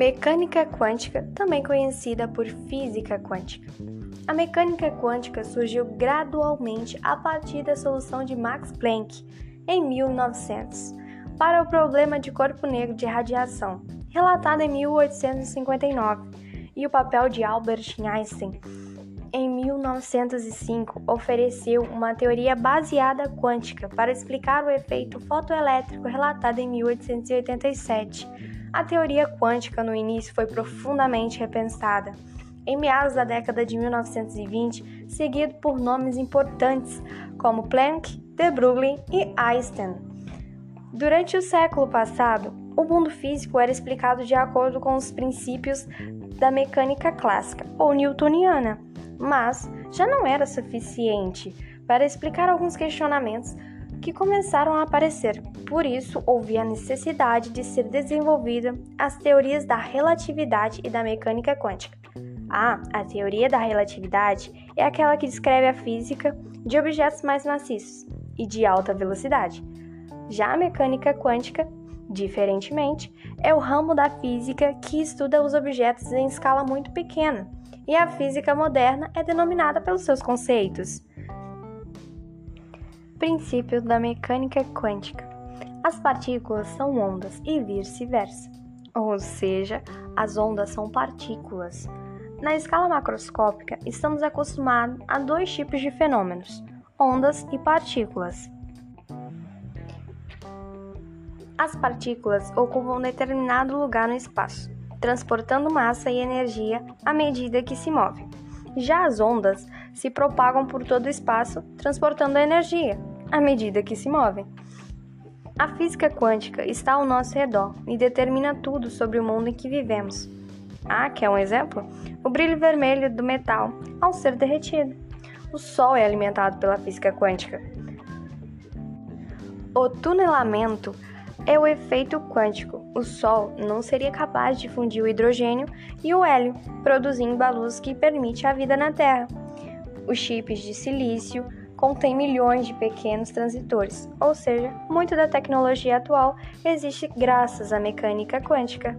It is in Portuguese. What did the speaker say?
Mecânica quântica, também conhecida por física quântica. A mecânica quântica surgiu gradualmente a partir da solução de Max Planck em 1900 para o problema de corpo negro de radiação, relatado em 1859, e o papel de Albert Einstein 1905 ofereceu uma teoria baseada quântica para explicar o efeito fotoelétrico relatado em 1887. A teoria quântica no início foi profundamente repensada. Em meados da década de 1920, seguido por nomes importantes como Planck, de Broglie e Einstein. Durante o século passado, o mundo físico era explicado de acordo com os princípios da mecânica clássica ou newtoniana mas já não era suficiente para explicar alguns questionamentos que começaram a aparecer. Por isso, houve a necessidade de ser desenvolvida as teorias da relatividade e da mecânica quântica. Ah, a teoria da relatividade é aquela que descreve a física de objetos mais maciços e de alta velocidade. Já a mecânica quântica, diferentemente, é o ramo da física que estuda os objetos em escala muito pequena e a física moderna é denominada pelos seus conceitos. Princípio da mecânica quântica: as partículas são ondas e vice-versa, ou seja, as ondas são partículas. Na escala macroscópica, estamos acostumados a dois tipos de fenômenos: ondas e partículas. As partículas ocupam um determinado lugar no espaço transportando massa e energia à medida que se move. Já as ondas se propagam por todo o espaço, transportando energia à medida que se movem. A física quântica está ao nosso redor e determina tudo sobre o mundo em que vivemos. Ah, quer um exemplo? O brilho vermelho do metal ao ser derretido. O Sol é alimentado pela física quântica. O tunelamento é o efeito quântico. O Sol não seria capaz de fundir o hidrogênio e o hélio, produzindo a luz que permite a vida na Terra. Os chips de silício contêm milhões de pequenos transitores, ou seja, muito da tecnologia atual existe graças à mecânica quântica.